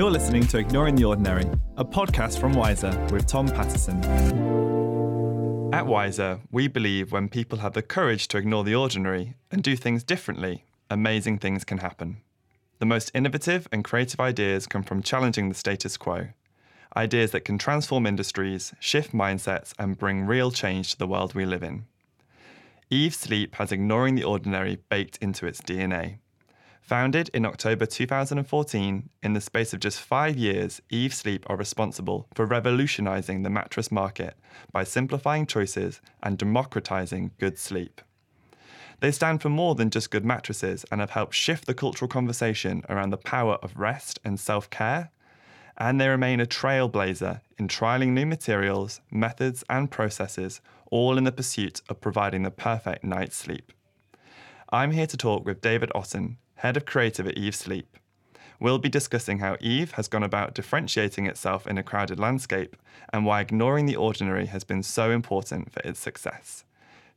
You're listening to Ignoring the Ordinary, a podcast from Wiser with Tom Patterson. At Wiser, we believe when people have the courage to ignore the ordinary and do things differently, amazing things can happen. The most innovative and creative ideas come from challenging the status quo. Ideas that can transform industries, shift mindsets, and bring real change to the world we live in. Eve Sleep has ignoring the ordinary baked into its DNA. Founded in October 2014, in the space of just five years, Eve Sleep are responsible for revolutionizing the mattress market by simplifying choices and democratizing good sleep. They stand for more than just good mattresses and have helped shift the cultural conversation around the power of rest and self care. And they remain a trailblazer in trialing new materials, methods, and processes, all in the pursuit of providing the perfect night's sleep. I'm here to talk with David Otten, head of creative at Eve Sleep. We'll be discussing how Eve has gone about differentiating itself in a crowded landscape and why ignoring the ordinary has been so important for its success.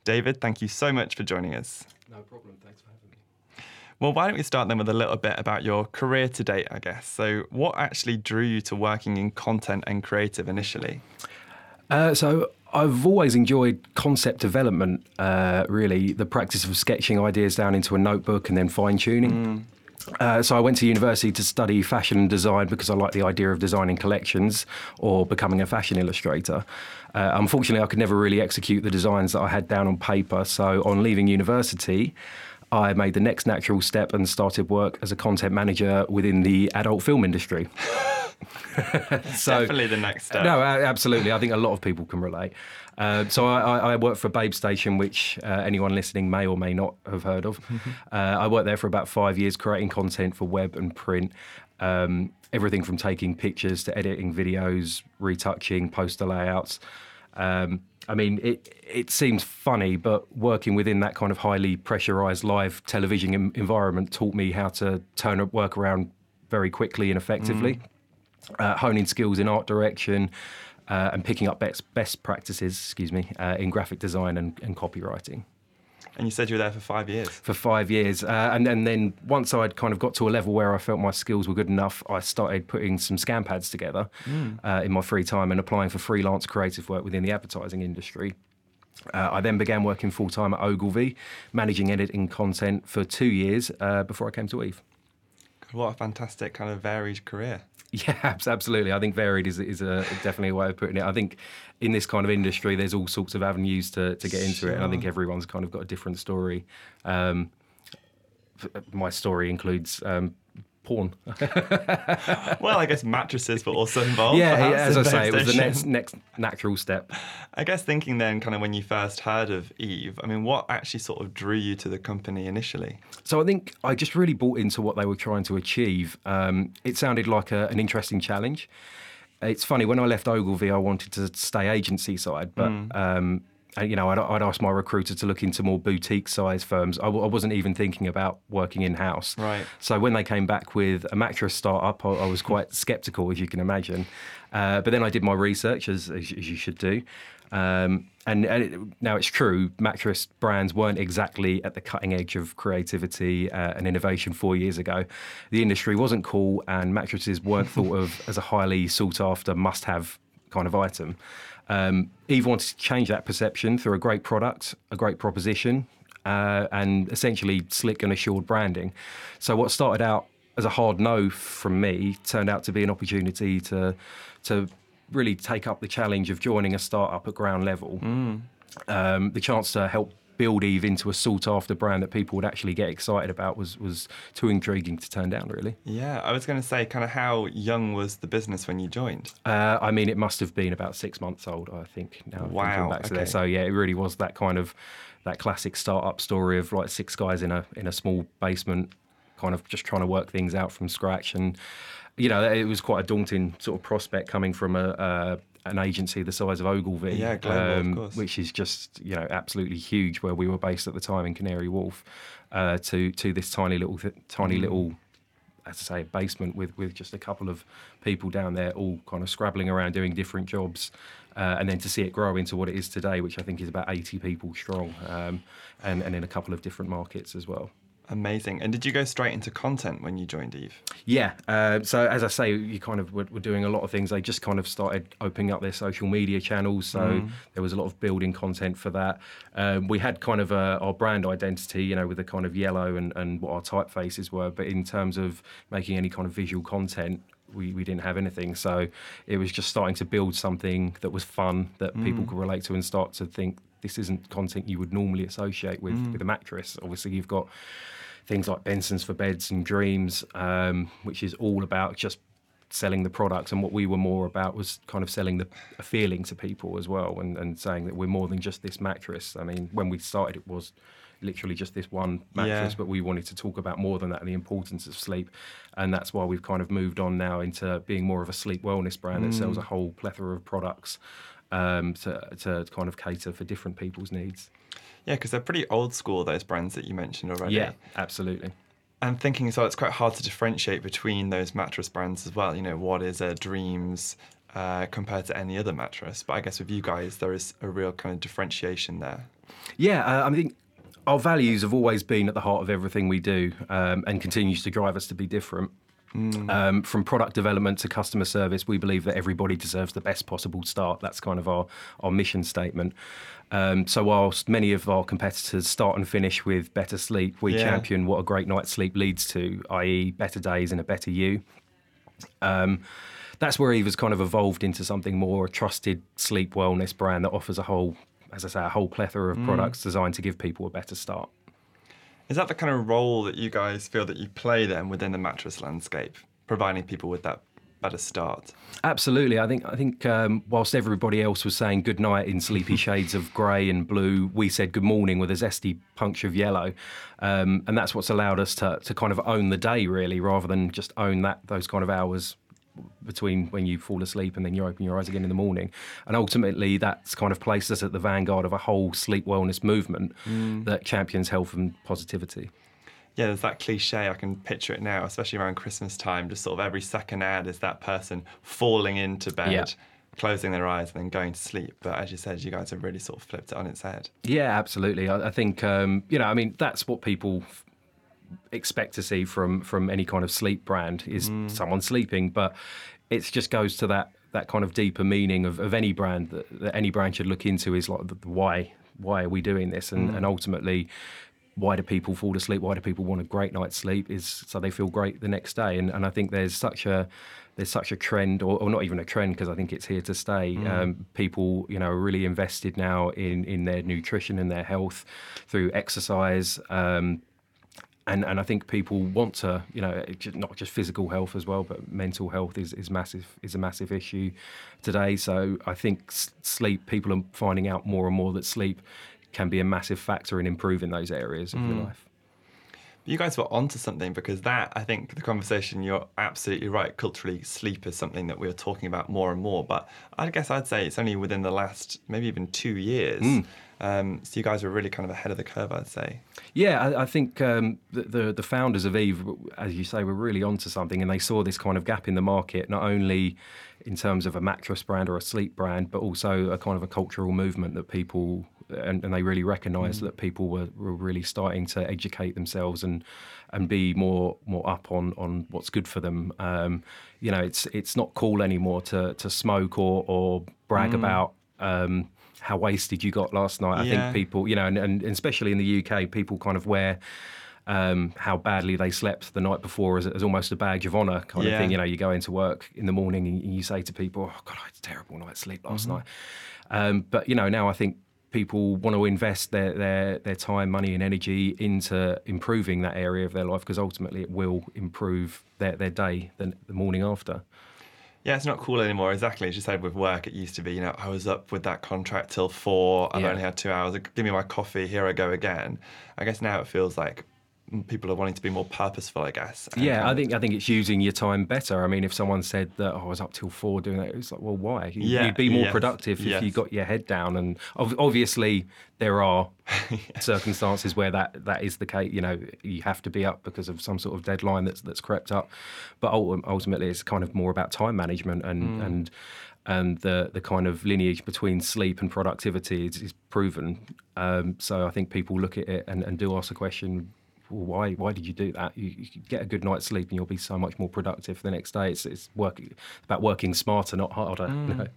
David, thank you so much for joining us. No problem. Thanks for having me. Well, why don't we start then with a little bit about your career to date, I guess. So, what actually drew you to working in content and creative initially? Uh, so, I've always enjoyed concept development, uh, really, the practice of sketching ideas down into a notebook and then fine tuning. Mm. Uh, so I went to university to study fashion and design because I like the idea of designing collections or becoming a fashion illustrator. Uh, unfortunately, I could never really execute the designs that I had down on paper. So on leaving university, I made the next natural step and started work as a content manager within the adult film industry. so, Definitely the next step. No, absolutely. I think a lot of people can relate. Uh, so I, I worked for Babe Station, which uh, anyone listening may or may not have heard of. uh, I worked there for about five years, creating content for web and print. Um, everything from taking pictures to editing videos, retouching poster layouts. Um, I mean, it it seems funny, but working within that kind of highly pressurized live television environment taught me how to turn work around very quickly and effectively. Mm uh, honing skills in art direction, uh, and picking up best, best practices, excuse me, uh, in graphic design and, and, copywriting. And you said you were there for five years. For five years, uh, and, and then once I'd kind of got to a level where I felt my skills were good enough, I started putting some scan pads together mm. in my free time and applying for freelance creative work within the advertising industry. Uh, I then began working full time at Ogilvy, managing editing content for two years uh, before I came to Eve. What a fantastic kind of varied career. Yeah, absolutely. I think varied is, is a, definitely a way of putting it. I think in this kind of industry, there's all sorts of avenues to, to get into sure. it, and I think everyone's kind of got a different story. Um, my story includes um, porn. well, I guess mattresses were also involved. Yeah, as I say, it was the next next natural step. I guess thinking then, kind of when you first heard of Eve, I mean, what actually sort of drew you to the company initially? So I think I just really bought into what they were trying to achieve. Um, it sounded like a, an interesting challenge. It's funny when I left Ogilvy, I wanted to stay agency side, but mm. um, you know, I'd, I'd asked my recruiter to look into more boutique size firms. I w- I wasn't even thinking about working in house. Right. So when they came back with a mattress startup, I, I was quite skeptical, as you can imagine. Uh, but then I did my research, as, as, as you should do. Um, and, and it, now it's true, mattress brands weren't exactly at the cutting edge of creativity uh, and innovation four years ago. The industry wasn't cool, and mattresses weren't thought of as a highly sought after must have kind of item. Um, Eve wanted to change that perception through a great product, a great proposition, uh, and essentially slick and assured branding. So what started out as a hard no from me turned out to be an opportunity to to really take up the challenge of joining a startup at ground level. Mm. Um, the chance to help build Eve into a sought after brand that people would actually get excited about was was too intriguing to turn down really. Yeah i was going to say kind of how young was the business when you joined? Uh, i mean it must have been about six months old i think now wow back to okay. there so yeah it really was that kind of that classic startup story of like six guys in a in a small basement kind of just trying to work things out from scratch. And you know it was quite a daunting sort of prospect coming from a, a an agency the size of Ogilvy, yeah, global, um, which is just you know absolutely huge. Where we were based at the time in Canary Wharf, uh, to to this tiny little tiny mm. little, as I say, basement with with just a couple of people down there, all kind of scrabbling around doing different jobs. Uh, and then to see it grow into what it is today, which I think is about 80 people strong, um, and, and in a couple of different markets as well. Amazing. And did you go straight into content when you joined Eve? Yeah. Uh, so as I say, you kind of were, were, doing a lot of things. They just kind of started opening up their social media channels. So mm. there was a lot of building content for that. Um, we had kind of a, our brand identity, you know, with the kind of yellow and, and what our typefaces were. But in terms of making any kind of visual content, we, we didn't have anything. So it was just starting to build something that was fun that mm. people could relate to and start to think this isn't content you would normally associate with mm. with a mattress. Obviously, you've got things like Bensons for Beds and Dreams, um, which is all about just selling the products. And what we were more about was kind of selling the a feeling to people as well, and, and saying that we're more than just this mattress. I mean, when we started, it was literally just this one mattress, yeah. but we wanted to talk about more than that and the importance of sleep. And that's why we've kind of moved on now into being more of a sleep wellness brand mm. that sells a whole plethora of products um, to, to kind of cater for different people's needs. Yeah, because they're pretty old school, those brands that you mentioned already. Yeah, absolutely. And thinking as well, it's quite hard to differentiate between those mattress brands as well. You know, what is a Dreams uh, compared to any other mattress? But I guess with you guys, there is a real kind of differentiation there. Yeah, uh, I think our values have always been at the heart of everything we do um, and continues to drive us to be different. Mm. Um, from product development to customer service, we believe that everybody deserves the best possible start. That's kind of our, our mission statement. Um, so, whilst many of our competitors start and finish with better sleep, we yeah. champion what a great night's sleep leads to, i.e., better days and a better you. Um, that's where Eve has kind of evolved into something more a trusted sleep wellness brand that offers a whole, as I say, a whole plethora of mm. products designed to give people a better start. Is that the kind of role that you guys feel that you play then within the mattress landscape, providing people with that better start? Absolutely. I think I think um, whilst everybody else was saying good night in sleepy shades of grey and blue, we said good morning with a zesty punch of yellow, um, and that's what's allowed us to to kind of own the day really, rather than just own that those kind of hours between when you fall asleep and then you open your eyes again in the morning. And ultimately, that's kind of placed us at the vanguard of a whole sleep wellness movement mm. that champions health and positivity. Yeah, there's that cliche. I can picture it now, especially around Christmas time. Just sort of every second ad is that person falling into bed. Yeah closing their eyes and then going to sleep. But as you said, you guys have really sort of flipped it on its head. Yeah, absolutely. I, I think um, you know, I mean, that's what people expect to see from from any kind of sleep brand is mm. someone sleeping, but it just goes to that that kind of deeper meaning of, of any brand that, that any brand should look into is like the, the why why are we doing this and, mm. and ultimately why do people fall asleep why do people want a great night's sleep is so they feel great the next day and, and I think there's such a there's such a trend or, or not even a trend because I think it's here to stay mm. um, people you know are really invested now in in their nutrition and their health through exercise um, and and I think people want to, you know, not just physical health as well, but mental health is, is massive is a massive issue today. So I think sleep, people are finding out more and more that sleep can be a massive factor in improving those areas of mm. your life. You guys were onto something because that, I think, the conversation, you're absolutely right. Culturally, sleep is something that we're talking about more and more. But I guess I'd say it's only within the last maybe even two years. Mm. Um, so you guys were really kind of ahead of the curve, I'd say. Yeah, I, I think um, the, the, the founders of Eve, as you say, were really onto something, and they saw this kind of gap in the market, not only in terms of a mattress brand or a sleep brand, but also a kind of a cultural movement that people and, and they really recognised mm. that people were, were really starting to educate themselves and and be more more up on on what's good for them. Um, you know, it's it's not cool anymore to to smoke or or brag mm. about. Um, how wasted you got last night. I yeah. think people, you know, and, and especially in the UK, people kind of wear um, how badly they slept the night before as, as almost a badge of honour kind yeah. of thing. You know, you go into work in the morning and you say to people, "Oh God, I had a terrible night's sleep last mm-hmm. night." Um, but you know, now I think people want to invest their, their, their time, money, and energy into improving that area of their life because ultimately it will improve their, their day the, the morning after. Yeah, it's not cool anymore. Exactly. As you said, with work, it used to be, you know, I was up with that contract till four. I've yeah. only had two hours. Give me my coffee. Here I go again. I guess now it feels like people are wanting to be more purposeful, I guess. Yeah, I think I think it's using your time better. I mean, if someone said that oh, I was up till four doing that, it's like, well, why? Yeah, You'd be more yes, productive if yes. you got your head down. And obviously, there are circumstances where that that is the case. You know, you have to be up because of some sort of deadline that's that's crept up. But ultimately, it's kind of more about time management and mm. and and the the kind of lineage between sleep and productivity is, is proven. Um, so I think people look at it and, and do ask the question well, why why did you do that? You, you get a good night's sleep and you'll be so much more productive for the next day. It's it's working about working smarter, not harder. Mm. You know?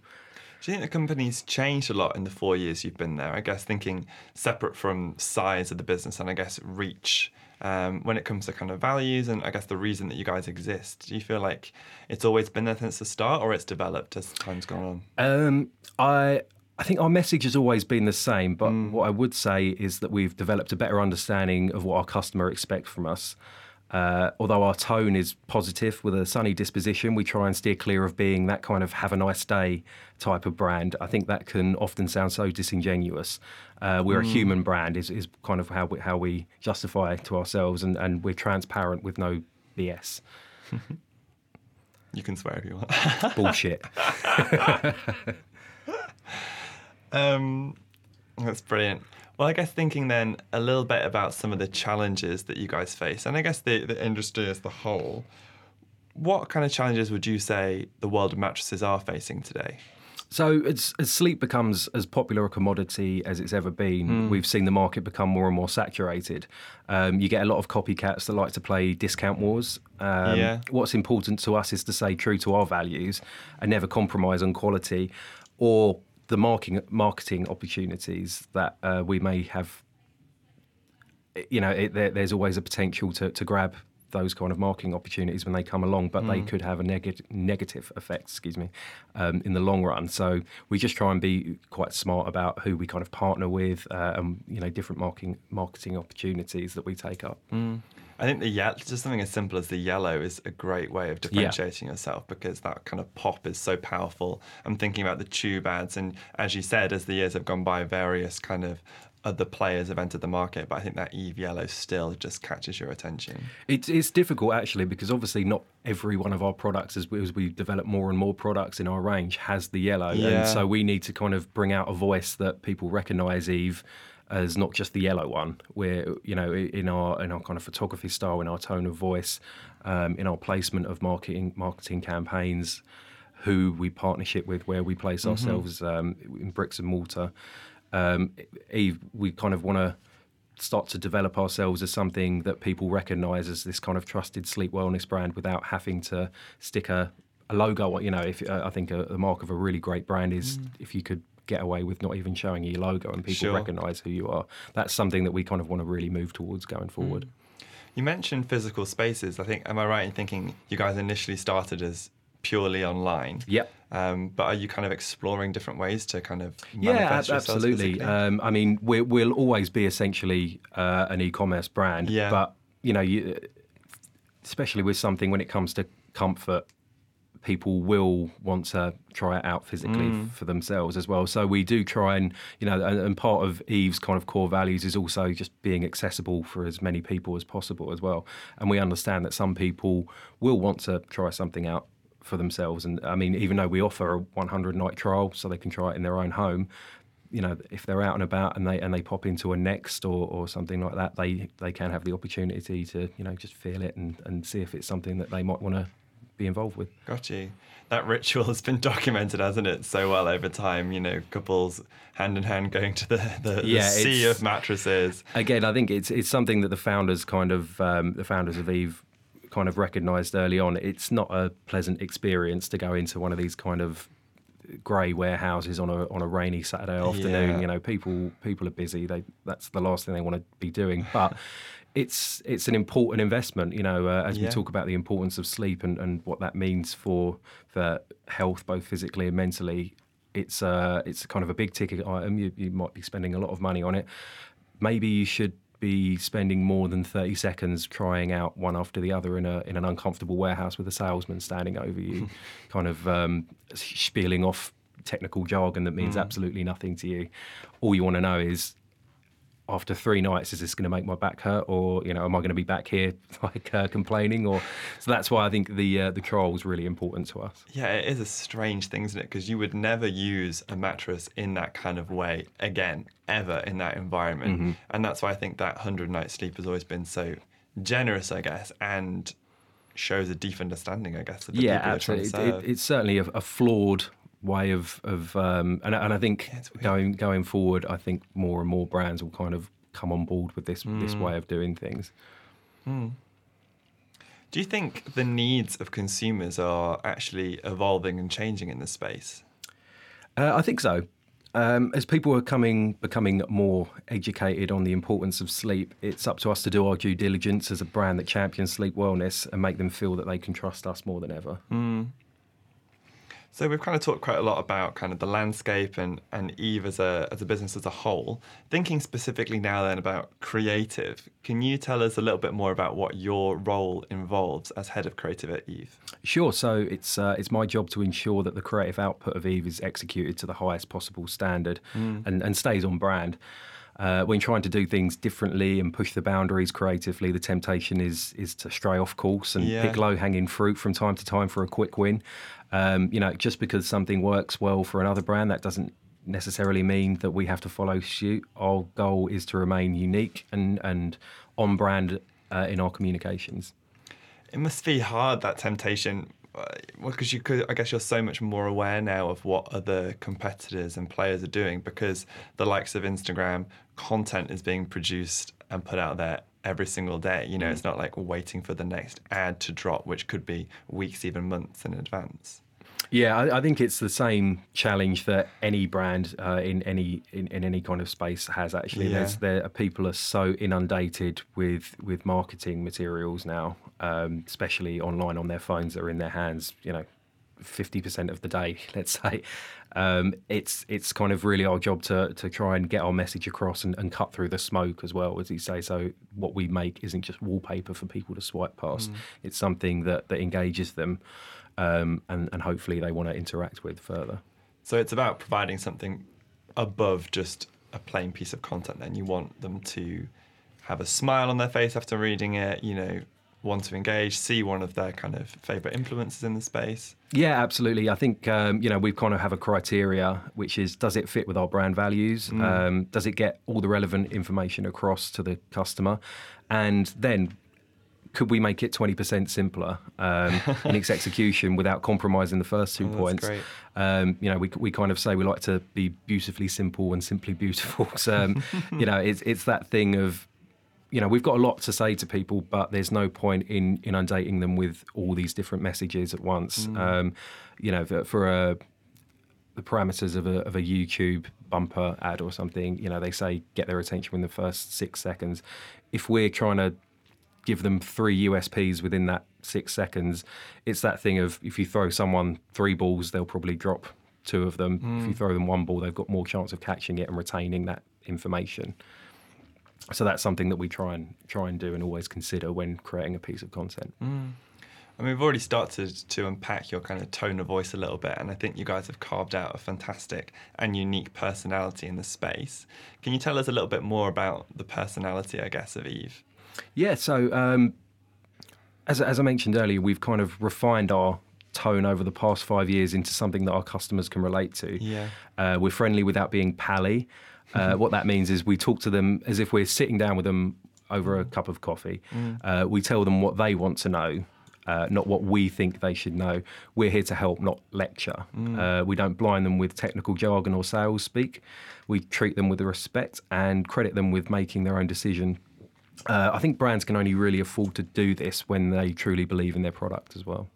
Do you think the company's changed a lot in the four years you've been there? I guess thinking separate from size of the business and I guess reach um, when it comes to kind of values and I guess the reason that you guys exist. Do you feel like it's always been there since the start or it's developed as time's gone on? Um, I I think our message has always been the same, but mm. what I would say is that we've developed a better understanding of what our customer expects from us. Uh, although our tone is positive with a sunny disposition, we try and steer clear of being that kind of have a nice day type of brand. I think that can often sound so disingenuous. Uh, we're mm. a human brand, is, is kind of how we, how we justify to ourselves, and, and we're transparent with no BS. you can swear if you want. Bullshit. Um, that's brilliant. Well, I guess thinking then a little bit about some of the challenges that you guys face, and I guess the, the industry as the whole, what kind of challenges would you say the world of mattresses are facing today? So as, as, sleep becomes as popular a commodity as it's ever been, mm. we've seen the market become more and more saturated. Um, you get a lot of copycats that like to play discount wars. Um, yeah. What's important to us is to stay true to our values and never compromise on quality or the marketing marketing opportunities that uh, we may have. You know, it, there, there's always a potential to, to grab those kind of marketing opportunities when they come along, but mm. they could have a neg- negative effect, excuse me, um, in the long run. So we just try and be quite smart about who we kind of partner with, uh, and you know, different marketing marketing opportunities that we take up. Mm. I think the yellow, just something as simple as the yellow, is a great way of differentiating yeah. yourself because that kind of pop is so powerful. I'm thinking about the tube ads, and as you said, as the years have gone by, various kind of other players have entered the market, but I think that Eve Yellow still just catches your attention. It's, it's difficult actually because obviously not every one of our products, as we, as we develop more and more products in our range, has the yellow, yeah. and so we need to kind of bring out a voice that people recognise Eve as not just the yellow one. We're you know in our in our kind of photography style, in our tone of voice, um, in our placement of marketing marketing campaigns, who we partnership with, where we place mm-hmm. ourselves um, in bricks and mortar. Um, Eve, we kind of want to start to develop ourselves as something that people recognise as this kind of trusted sleep wellness brand without having to stick a, a logo. On, you know, if uh, I think a, the mark of a really great brand is mm. if you could get away with not even showing your logo and people sure. recognise who you are. That's something that we kind of want to really move towards going forward. Mm. You mentioned physical spaces. I think, am I right in thinking you guys initially started as purely online? Yep. Um, but are you kind of exploring different ways to kind of yeah, absolutely. Um, I mean, we will always be essentially uh, an e-commerce brand. Yeah. But you know, you, especially with something when it comes to comfort people will want to try it out physically mm. for themselves as well. So we do try and, you know, and, and, part of Eve's kind of core values is also just being accessible for as many people as possible as well. And we understand that some people will want to try something out for themselves. And I mean, even though we offer a 100 night trial so they can try it in their own home, you know, if they're out and about and they and they pop into a Next or, or something like that, they they can have the opportunity to you know just feel it and, and see if it's something that they might want to be involved with. Got you. That ritual has been documented, hasn't it, so well over time? You know, couples hand in hand going to the, the, yeah, the sea of mattresses. Again, I think it's it's something that the founders kind of um, the founders of Eve kind of recognised early on. It's not a pleasant experience to go into one of these kind of grey warehouses on a on a rainy Saturday afternoon. Yeah. You know, people people are busy. They that's the last thing they want to be doing. But it's it's an important investment. You know, uh, as yeah. we talk about the importance of sleep and, and what that means for for health, both physically and mentally. It's uh, it's kind of a big ticket item. You, you might be spending a lot of money on it. Maybe you should be spending more than 30 seconds trying out one after the other in a in an uncomfortable warehouse with a salesman standing over you, kind of um, spieling off technical jargon that means mm. absolutely nothing to you. All you want to know is after three nights, is this going to make my back hurt, or you know, am I going to be back here like uh, complaining? Or so that's why I think the uh, the trial was really important to us. Yeah, it is a strange thing, isn't it? Because you would never use a mattress in that kind of way again, ever in that environment, mm-hmm. and that's why I think that hundred night sleep has always been so generous, I guess, and shows a deep understanding, I guess, of the yeah, people absolutely. It, it, it's certainly a, a flawed way of of um, and and I think going going forward, I think more and more brands will kind of come on board with this mm. this way of doing things. Do you think the needs of consumers are actually evolving and changing in this space? Uh, I think so. Um, as people are coming, becoming more educated on the importance of sleep, it's up to us to do our due diligence as a brand that champions sleep wellness and make them feel that they can trust us more than ever. So we've kind of talked quite a lot about kind of the landscape and, and Eve as a as a business as a whole. Thinking specifically now then about creative, can you tell us a little bit more about what your role involves as head of creative at Eve? Sure. So it's uh, it's my job to ensure that the creative output of Eve is executed to the highest possible standard and, and stays on brand. Uh, when trying to do things differently and push the boundaries creatively, the temptation is is to stray off course and Yeah. pick low hanging fruit from time to time for a quick win. Um, you know, just because something works well for another brand, that doesn't necessarily mean that we have to follow suit. Our goal is to remain unique and and on brand uh, in our communications. It must be hard that temptation, Uh, well, because you could. I guess you're so much more aware now of what other competitors and players are doing because the likes of Instagram content is being produced and put out there every single day. You know, mm. it's not like waiting for the next ad to drop, which could be weeks, even months in advance. Yeah, I, I think it's the same challenge that any brand uh, in any in, in any kind of space has. Actually, Yeah. There's, there are people are so inundated with with marketing materials now, um, especially online on their phones that are in their hands. You know, fifty percent of the day, let's say. Um, it's it's kind of really our job to to try and get our message across and, and cut through the smoke as well, as you say. So what we make isn't just wallpaper for people to swipe past. It's something that that engages them um, and, and hopefully they want to interact with further. So it's about providing something above just a plain piece of content. Then you want them to have a smile on their face after reading it. You know, want to engage, see one of their kind of favorite influences in the space. Yeah, absolutely. I think um, you know we kind of have a criteria, which is does it fit with our brand values? Um, does it get all the relevant information across to the customer? And then could we make it 20% simpler um, in its execution without compromising the first two Oh, points? Um, you know, we, we kind of say we like to be beautifully simple and simply beautiful. So, um, you know, it's, it's that thing of, you know, we've got a lot to say to people, but there's no point in inundating them with all these different messages at once. Um, you know, for, for a, the parameters of a, of a YouTube bumper ad or something, you know, they say get their attention within the first six seconds. If we're trying to give them three USPs within that six seconds, it's that thing of if you throw someone three balls, they'll probably drop two of them. If you hmm. throw them one ball, they've got more chance of catching it and retaining that information. So that's something that we try and try and do and always consider when creating a piece of content. Hmm. I mean, we've already started to unpack your kind of tone of voice a little bit, and I think you guys have carved out a fantastic and unique personality in the space. Can you tell us a little bit more about the personality, I guess, of Eve? Yeah, so um, as, as I mentioned earlier, we've kind of refined our tone over the past five years into something that our customers can relate to. Yeah. Uh, we're friendly without being pally. Uh, what that means is we talk to them as if we're sitting down with them over a cup of coffee. Uh, we tell them what they want to know. Uh, not what we think they should know. We're here to help, not lecture. Uh, we don't blind them with technical jargon or sales speak. We treat them with respect and credit them with making their own decision uh, I think brands can only really afford to do this when they truly believe in their product as well.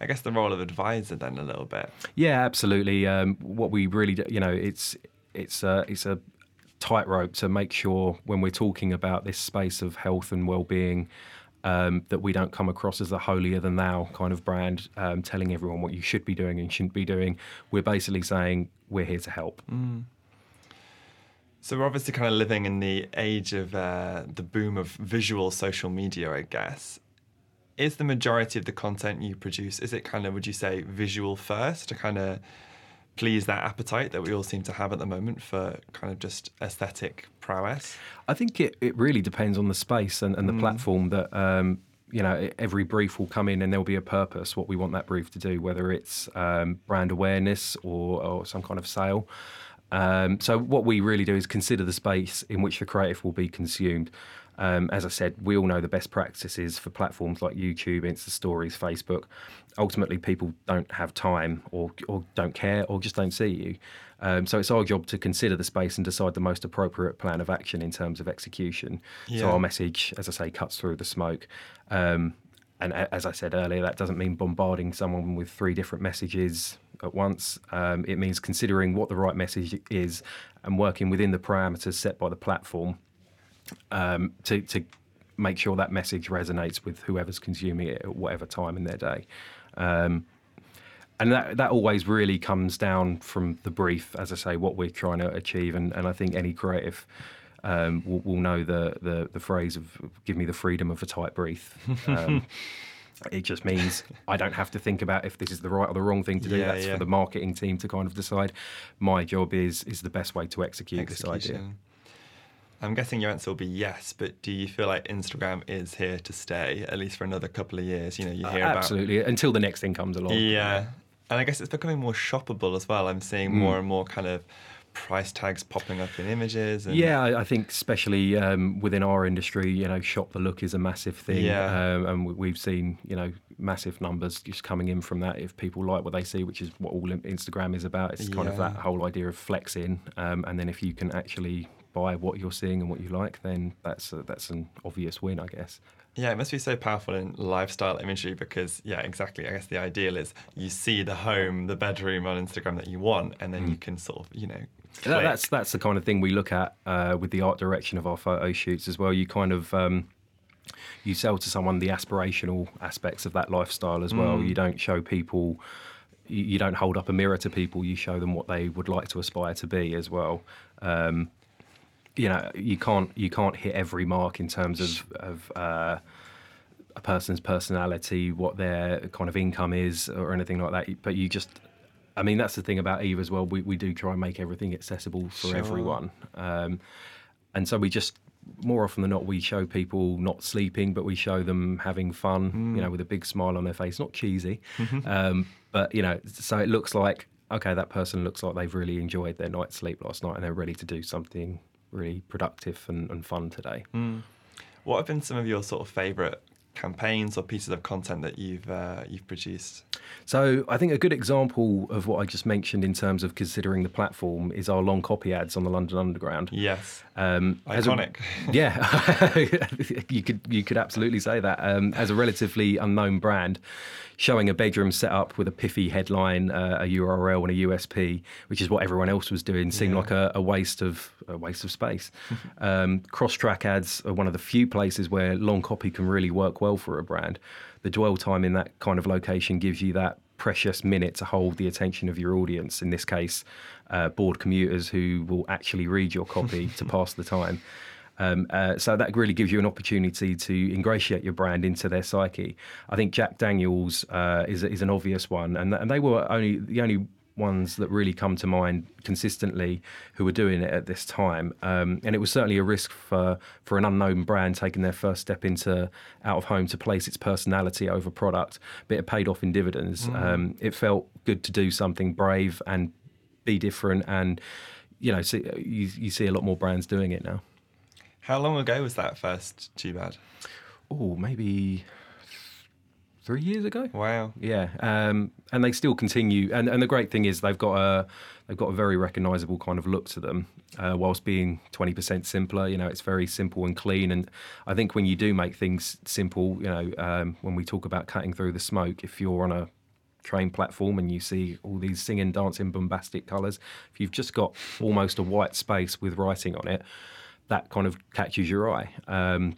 I guess the role of advisor then a little bit. Yeah, absolutely. Um, what we really, do, you know, it's it's a it's a tightrope to make sure when we're talking about this space of health and well-being. Um, that we don't come across as a holier than thou kind of brand, um, telling everyone what you should be doing and shouldn't be doing. We're basically saying we're here to help. So we're obviously kind of living in the age of uh, the boom of visual social media, I guess. Is the majority of the content you produce, is it kind of, would you say, visual first to kind of please that appetite that we all seem to have at the moment for kind of just aesthetic prowess? I think it, it really depends on the space and, and the platform that um, you know every brief will come in and there'll be a purpose what we want that brief to do whether it's um, brand awareness or, or some kind of sale Um, so what we really do is consider the space in which the creative will be consumed. Um, as I said, we all know the best practices for platforms like YouTube, Insta Stories, Facebook. Ultimately, people don't have time or, or don't care or just don't see you. Um, so it's our job to consider the space and decide the most appropriate plan of action in terms of execution. Yeah. So our message, as I say, cuts through the smoke. Um, and a- as I said earlier, that doesn't mean bombarding someone with three different messages at once. Um, it means considering what the right message is and working within the parameters set by the platform um, to, to make sure that message resonates with whoever's consuming it at whatever time in their day. Um, and that, that always really comes down from the brief, as I say, what we're trying to achieve. And, and I think any creative um, will, will know the, the, the phrase of give me the freedom of a tight brief. It just means I don't have to think about if this is the right or the wrong thing to do. Yeah, That's yeah. for the marketing team to kind of decide. My job is is the best way to execute this idea. I'm guessing your answer will be yes, but do you feel like Instagram is here to stay at least for another couple of years? You know, you hear about Absolutely, until the next thing comes along. Yeah. And I guess it's becoming more shoppable as well. I'm seeing Hmm. more and more kind of price tags popping up in images. And Yeah, I I think especially um, within our industry, you know, shop the look is a massive thing, Yeah. um, and we- we've seen you know massive numbers just coming in from that. If people like what they see, which is what all Instagram is about, it's kind of that whole idea of flexing, um, and then if you can actually buy what you're seeing and what you like, then that's a, that's an obvious win, I guess. Yeah, it must be so powerful in lifestyle imagery because, yeah, exactly. I guess the ideal is you see the home, the bedroom on Instagram that you want, and then you can sort of, you know, That, that's that's the kind of thing we look at uh, with the art direction of our photo shoots as well. You kind of um, you sell to someone the aspirational aspects of that lifestyle as well. You don't show people. You you don't hold up a mirror to people. You show them what they would like to aspire to be as well. Um, you know, you can't you can't hit every mark in terms of of uh, a person's personality, what their kind of income is, or anything like that. But you just, I mean, that's the thing about Eve as well. We, we do try and make everything accessible for Sure. everyone. Um, and so we just, more often than not, we show people not sleeping, but we show them having fun, you know, with a big smile on their face, not cheesy. um, but, you know, so it looks like, okay, that person looks like they've really enjoyed their night's sleep last night and they're ready to do something really productive and, and fun today. What have been some of your sort of favourite campaigns or pieces of content that you've uh, you've produced? So I think a good example of what I just mentioned in terms of considering the platform is our long copy ads on the London Underground. Yes. Um, as a- Iconic. yeah, you could you could absolutely say that. Um, as a relatively unknown brand, showing a bedroom set up with a piffy headline, uh, a URL, and a USP, which is what everyone else was doing, seemed Yeah. like a, a waste of a waste of space. um, Cross track ads are one of the few places where long copy can really work well for a brand. The dwell time in that kind of location gives you that precious minute to hold the attention of your audience. In this case, uh, bored commuters who will actually read your copy to pass the time. Um, uh, so that really gives you an opportunity to ingratiate your brand into their psyche. I think Jack Daniels uh, is, is an obvious one, and, and they were only the only ones that really come to mind consistently who were doing it at this time. Um, and it was certainly a risk for, for an unknown brand taking their first step into out of home to place its personality over product, but it paid off in dividends. Um, it felt good to do something brave and be different, and you know, see, you, you see a lot more brands doing it now. How long ago was that first tube ad? Oh, maybe three years ago. Wow. Yeah, um, and they still continue. And, and the great thing is they've got a they've got a very recognisable kind of look to them, uh, whilst being twenty percent simpler. You know, it's very simple and clean. And I think when you do make things simple, you know, um, when we talk about cutting through the smoke, if you're on a train platform and you see all these singing, dancing, bombastic colours, if you've just got almost a white space with writing on it, that kind of catches your eye. Um,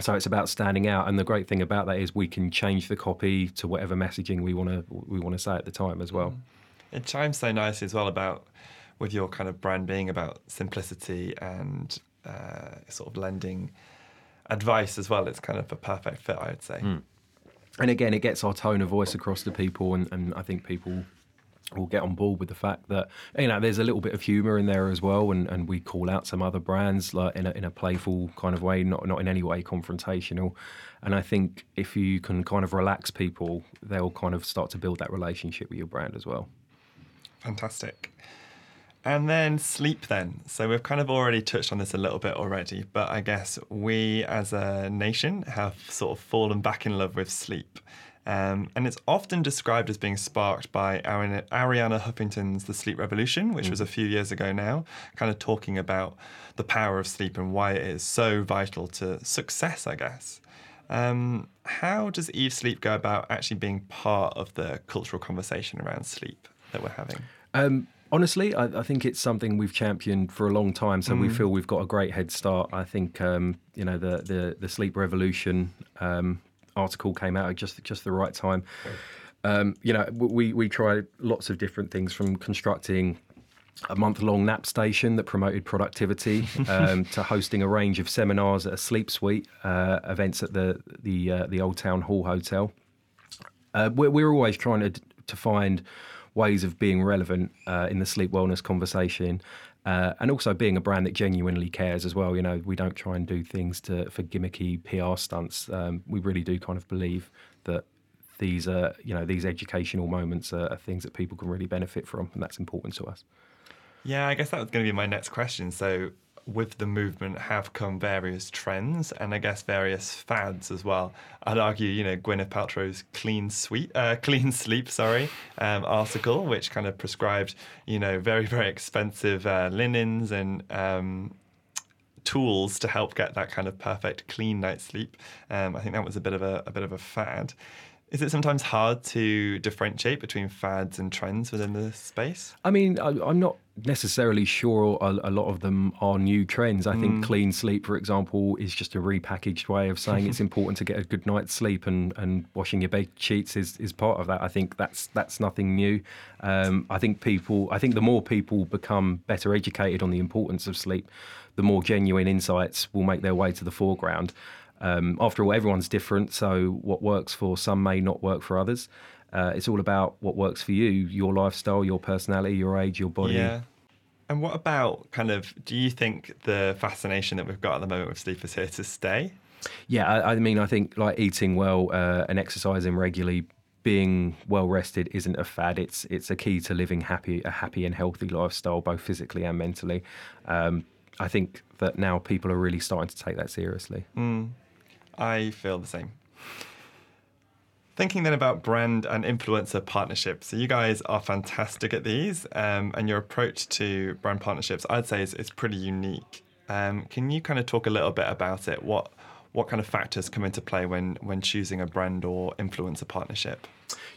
so it's about standing out, and the great thing about that is we can change the copy to whatever messaging we want to we want to say at the time as well. It chimes so nicely as well about with your kind of brand being about simplicity and uh, sort of lending advice as well. It's kind of a perfect fit, I would say. And again, it gets our tone of voice across to people, and, and I think people will get on board with the fact that you know there's a little bit of humour in there as well, and, and we call out some other brands like in a, in a playful kind of way, not not in any way confrontational. And I think if you can kind of relax people, they'll kind of start to build that relationship with your brand as well. Fantastic. And then sleep, then. So we've kind of already touched on this a little bit already, but I guess we as a nation have sort of fallen back in love with sleep. Um, and it's often described as being sparked by Arianna Huffington's The Sleep Revolution, which mm. was a few years ago now, kind of talking about the power of sleep and why it is so vital to success, I guess. Um, how does Eve Sleep go about actually being part of the cultural conversation around sleep that we're having? Um, honestly, I, I, think it's something we've championed for a long time, so mm. we feel we've got a great head start. I think um, you know the the, the sleep revolution um, article came out at just just the right time. Um, you know, we we tried lots of different things from constructing a month long nap station that promoted productivity um, to hosting a range of seminars at a sleep suite, uh, events at the the uh, the Old Town Hall Hotel. Uh, we're, we're, always trying to to find ways of being relevant uh, in the sleep wellness conversation. Uh, and also being a brand that genuinely cares as well. You know, we don't try and do things to for gimmicky PR stunts. Um, we really do kind of believe that these are, you know, these educational moments are, are things that people can really benefit from, and that's important to us. Yeah, I guess that was going to be my next question. So, with the movement have come various trends and I guess various fads as well. I'd argue, you know, Gwyneth Paltrow's clean sweet, uh, clean sleep, sorry, um, article, which kind of prescribed, you know, very very expensive uh, linens and um, tools to help get that kind of perfect clean night's sleep. Um, I think that was a bit of a, a bit of a fad. Is it sometimes hard to differentiate between fads and trends within the space? I mean, I, am not necessarily sure a, a, lot of them are new trends. I mm. think clean sleep, for example, is just a repackaged way of saying it's important to get a good night's sleep, and, and washing your bed sheets is, is part of that. I think that's that's nothing new. Um, I think people, I think the more people become better educated on the importance of sleep, the more genuine insights will make their way to the foreground. Um, after all, everyone's different, so what works for some may not work for others. Uh, it's all about what works for you, your lifestyle, your personality, your age, your body. Yeah. And what about kind of, do you think the fascination that we've got at the moment with sleep is here to stay? Yeah, I, I mean, I think like eating well uh, and exercising regularly, being well rested isn't a fad. It's it's a key to living happy, a happy and healthy lifestyle, both physically and mentally. Um, I think that now people are really starting to take that seriously. Mm. I feel the same. Thinking then about brand and influencer partnerships. So you guys are fantastic at these, um, and your approach to brand partnerships, I'd say, is, is pretty unique. Um, can you kind of talk a little bit about it? What what kind of factors come into play when when choosing a brand or influencer partnership?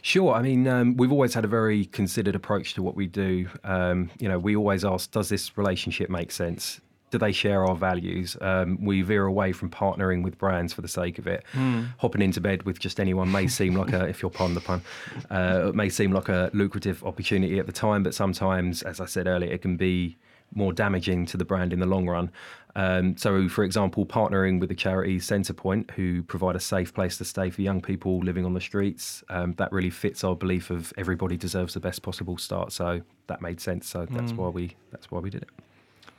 Sure. I mean, um, we've always had a very considered approach to what we do. Um, you know, we always ask, does this relationship make sense? Do they share our values? Um, we veer away from partnering with brands for the sake of it. Mm. Hopping into bed with just anyone may seem like a, if you're pardon the pun, uh, it may seem like a lucrative opportunity at the time, but sometimes, as I said earlier, it can be more damaging to the brand in the long run. Um, so, for example, partnering with the charity Centrepoint, who provide a safe place to stay for young people living on the streets, um, that really fits our belief of everybody deserves the best possible start. So that made sense. So that's mm. why we that's why we did it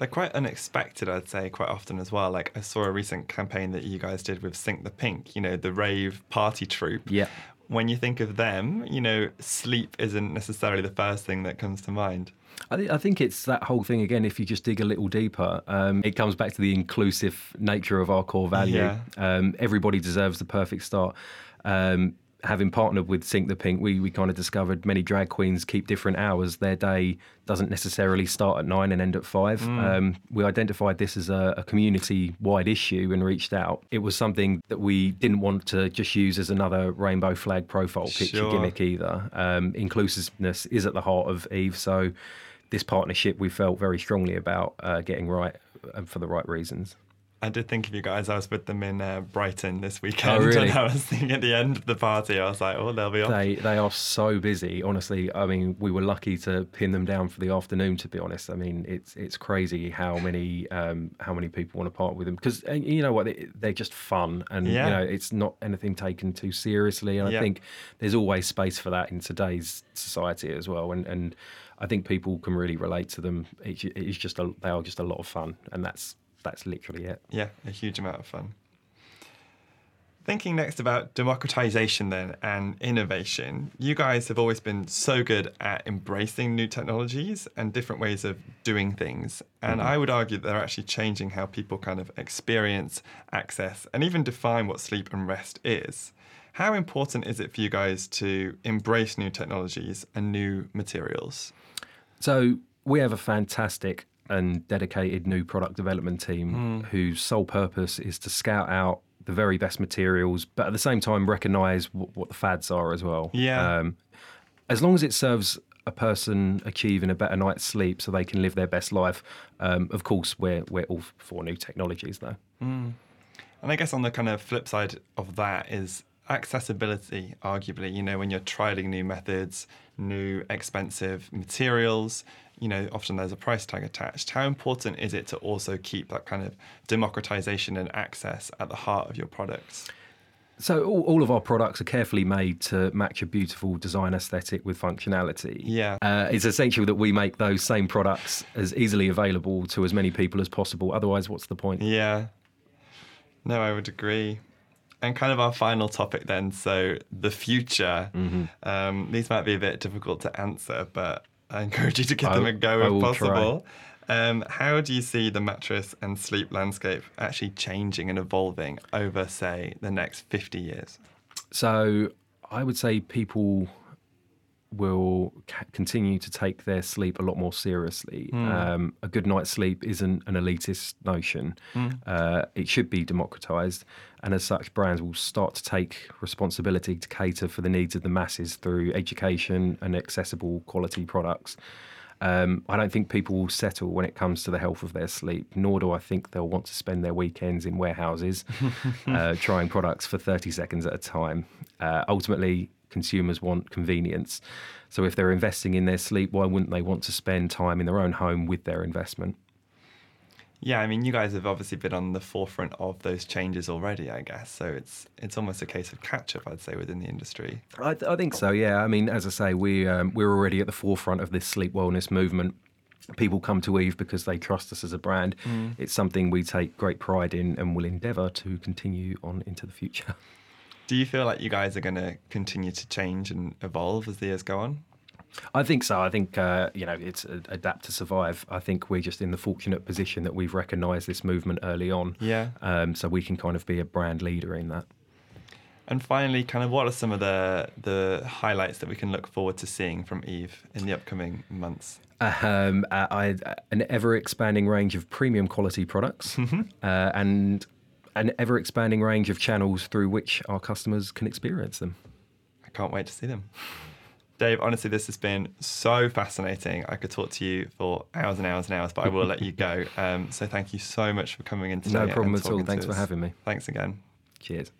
they're quite unexpected, I'd say, quite often as well. Like I saw a recent campaign that you guys did with Sink the Pink, you know, the rave party troupe. Yeah. When you think of them, you know, sleep isn't necessarily the first thing that comes to mind. I, th- I think it's that whole thing again. If you just dig a little deeper, um, it comes back to the inclusive nature of our core value. Yeah. Um, everybody deserves the perfect start. Um, having partnered with Sink the Pink, we, we kind of discovered many drag queens keep different hours. Their day doesn't necessarily start at nine and end at five. Mm. Um, we identified this as a, a community wide issue and reached out. It was something that we didn't want to just use as another rainbow flag profile picture sure. gimmick either. Um, inclusiveness is at the heart of Eve. So, this partnership we felt very strongly about uh, getting right and for the right reasons. I did think of you guys. I was with them in uh, Brighton this weekend, oh, really? and I was thinking at the end of the party, I was like, "Oh, they'll be off." They they are so busy. Honestly, I mean, we were lucky to pin them down for the afternoon. To be honest, I mean, it's it's crazy how many um, how many people want to part with them because uh, you know what they, are just fun and yeah. you know it's not anything taken too seriously. And I think there's always space for that in today's society as well. And and I think people can really relate to them. It, it's just a, they are just a lot of fun, and that's that's literally it. Yeah, a huge amount of fun. Thinking next about democratization then and innovation, you guys have always been so good at embracing new technologies and different ways of doing things. And mm-hmm. I would argue that they're actually changing how people kind of experience, access, and even define what sleep and rest is. How important is it for you guys to embrace new technologies and new materials? So, we have a fantastic and dedicated new product development team mm. whose sole purpose is to scout out the very best materials, but at the same time recognise w- what the fads are as well. Yeah. Um, as long as it serves a person achieving a better night's sleep so they can live their best life, um, of course, we're, we're all for new technologies, though. Mm. And I guess on the kind of flip side of that is accessibility, arguably. You know, when you're trialing new methods, new expensive materials, you know, often there's a price tag attached. How important is it to also keep that kind of democratization and access at the heart of your products? So all, all, of our products are carefully made to match a beautiful design aesthetic with functionality. Yeah, uh, it's essential that we make those same products as easily available to as many people as possible. Otherwise, what's the point? Yeah, no, I would agree. And kind of our final topic then. So the future. Mm-hmm. Um, these might be a bit difficult to answer, but I encourage you to give I, them a go if possible. Um, how do you see the mattress and sleep landscape actually changing and evolving over, say, the next 50 years? So I would say people will ca- continue to take their sleep a lot more seriously. Mm. Um, a good night's sleep isn't an elitist notion. Mm. Uh, it should be democratized. And as such, brands will start to take responsibility to cater for the needs of the masses through education and accessible quality products. Um, I don't think people will settle when it comes to the health of their sleep, nor do I think they'll want to spend their weekends in warehouses uh, trying products for 30 seconds at a time. Uh, ultimately, consumers want convenience. So if they're investing in their sleep, why wouldn't they want to spend time in their own home with their investment? Yeah, I mean, you guys have obviously been on the forefront of those changes already, I guess. So it's it's almost a case of catch up, I'd say, within the industry. I, I think so. Yeah, I mean, as I say, we um, we're already at the forefront of this sleep wellness movement. People come to Eve because they trust us as a brand. Mm. It's something we take great pride in and will endeavour to continue on into the future. Do you feel like you guys are going to continue to change and evolve as the years go on? I think so. I think uh, you know it's adapt to survive. I think we're just in the fortunate position that we've recognised this movement early on. Yeah. Um, so we can kind of be a brand leader in that. And finally, kind of what are some of the the highlights that we can look forward to seeing from Eve in the upcoming months? Um, uh, I, an ever expanding range of premium quality products, mm-hmm. uh, and an ever expanding range of channels through which our customers can experience them. I can't wait to see them. Dave, honestly, this has been so fascinating. I could talk to you for hours and hours and hours, but I will let you go. Um, so thank you so much for coming in today. No problem at all. Thanks for having me. Thanks again. Cheers.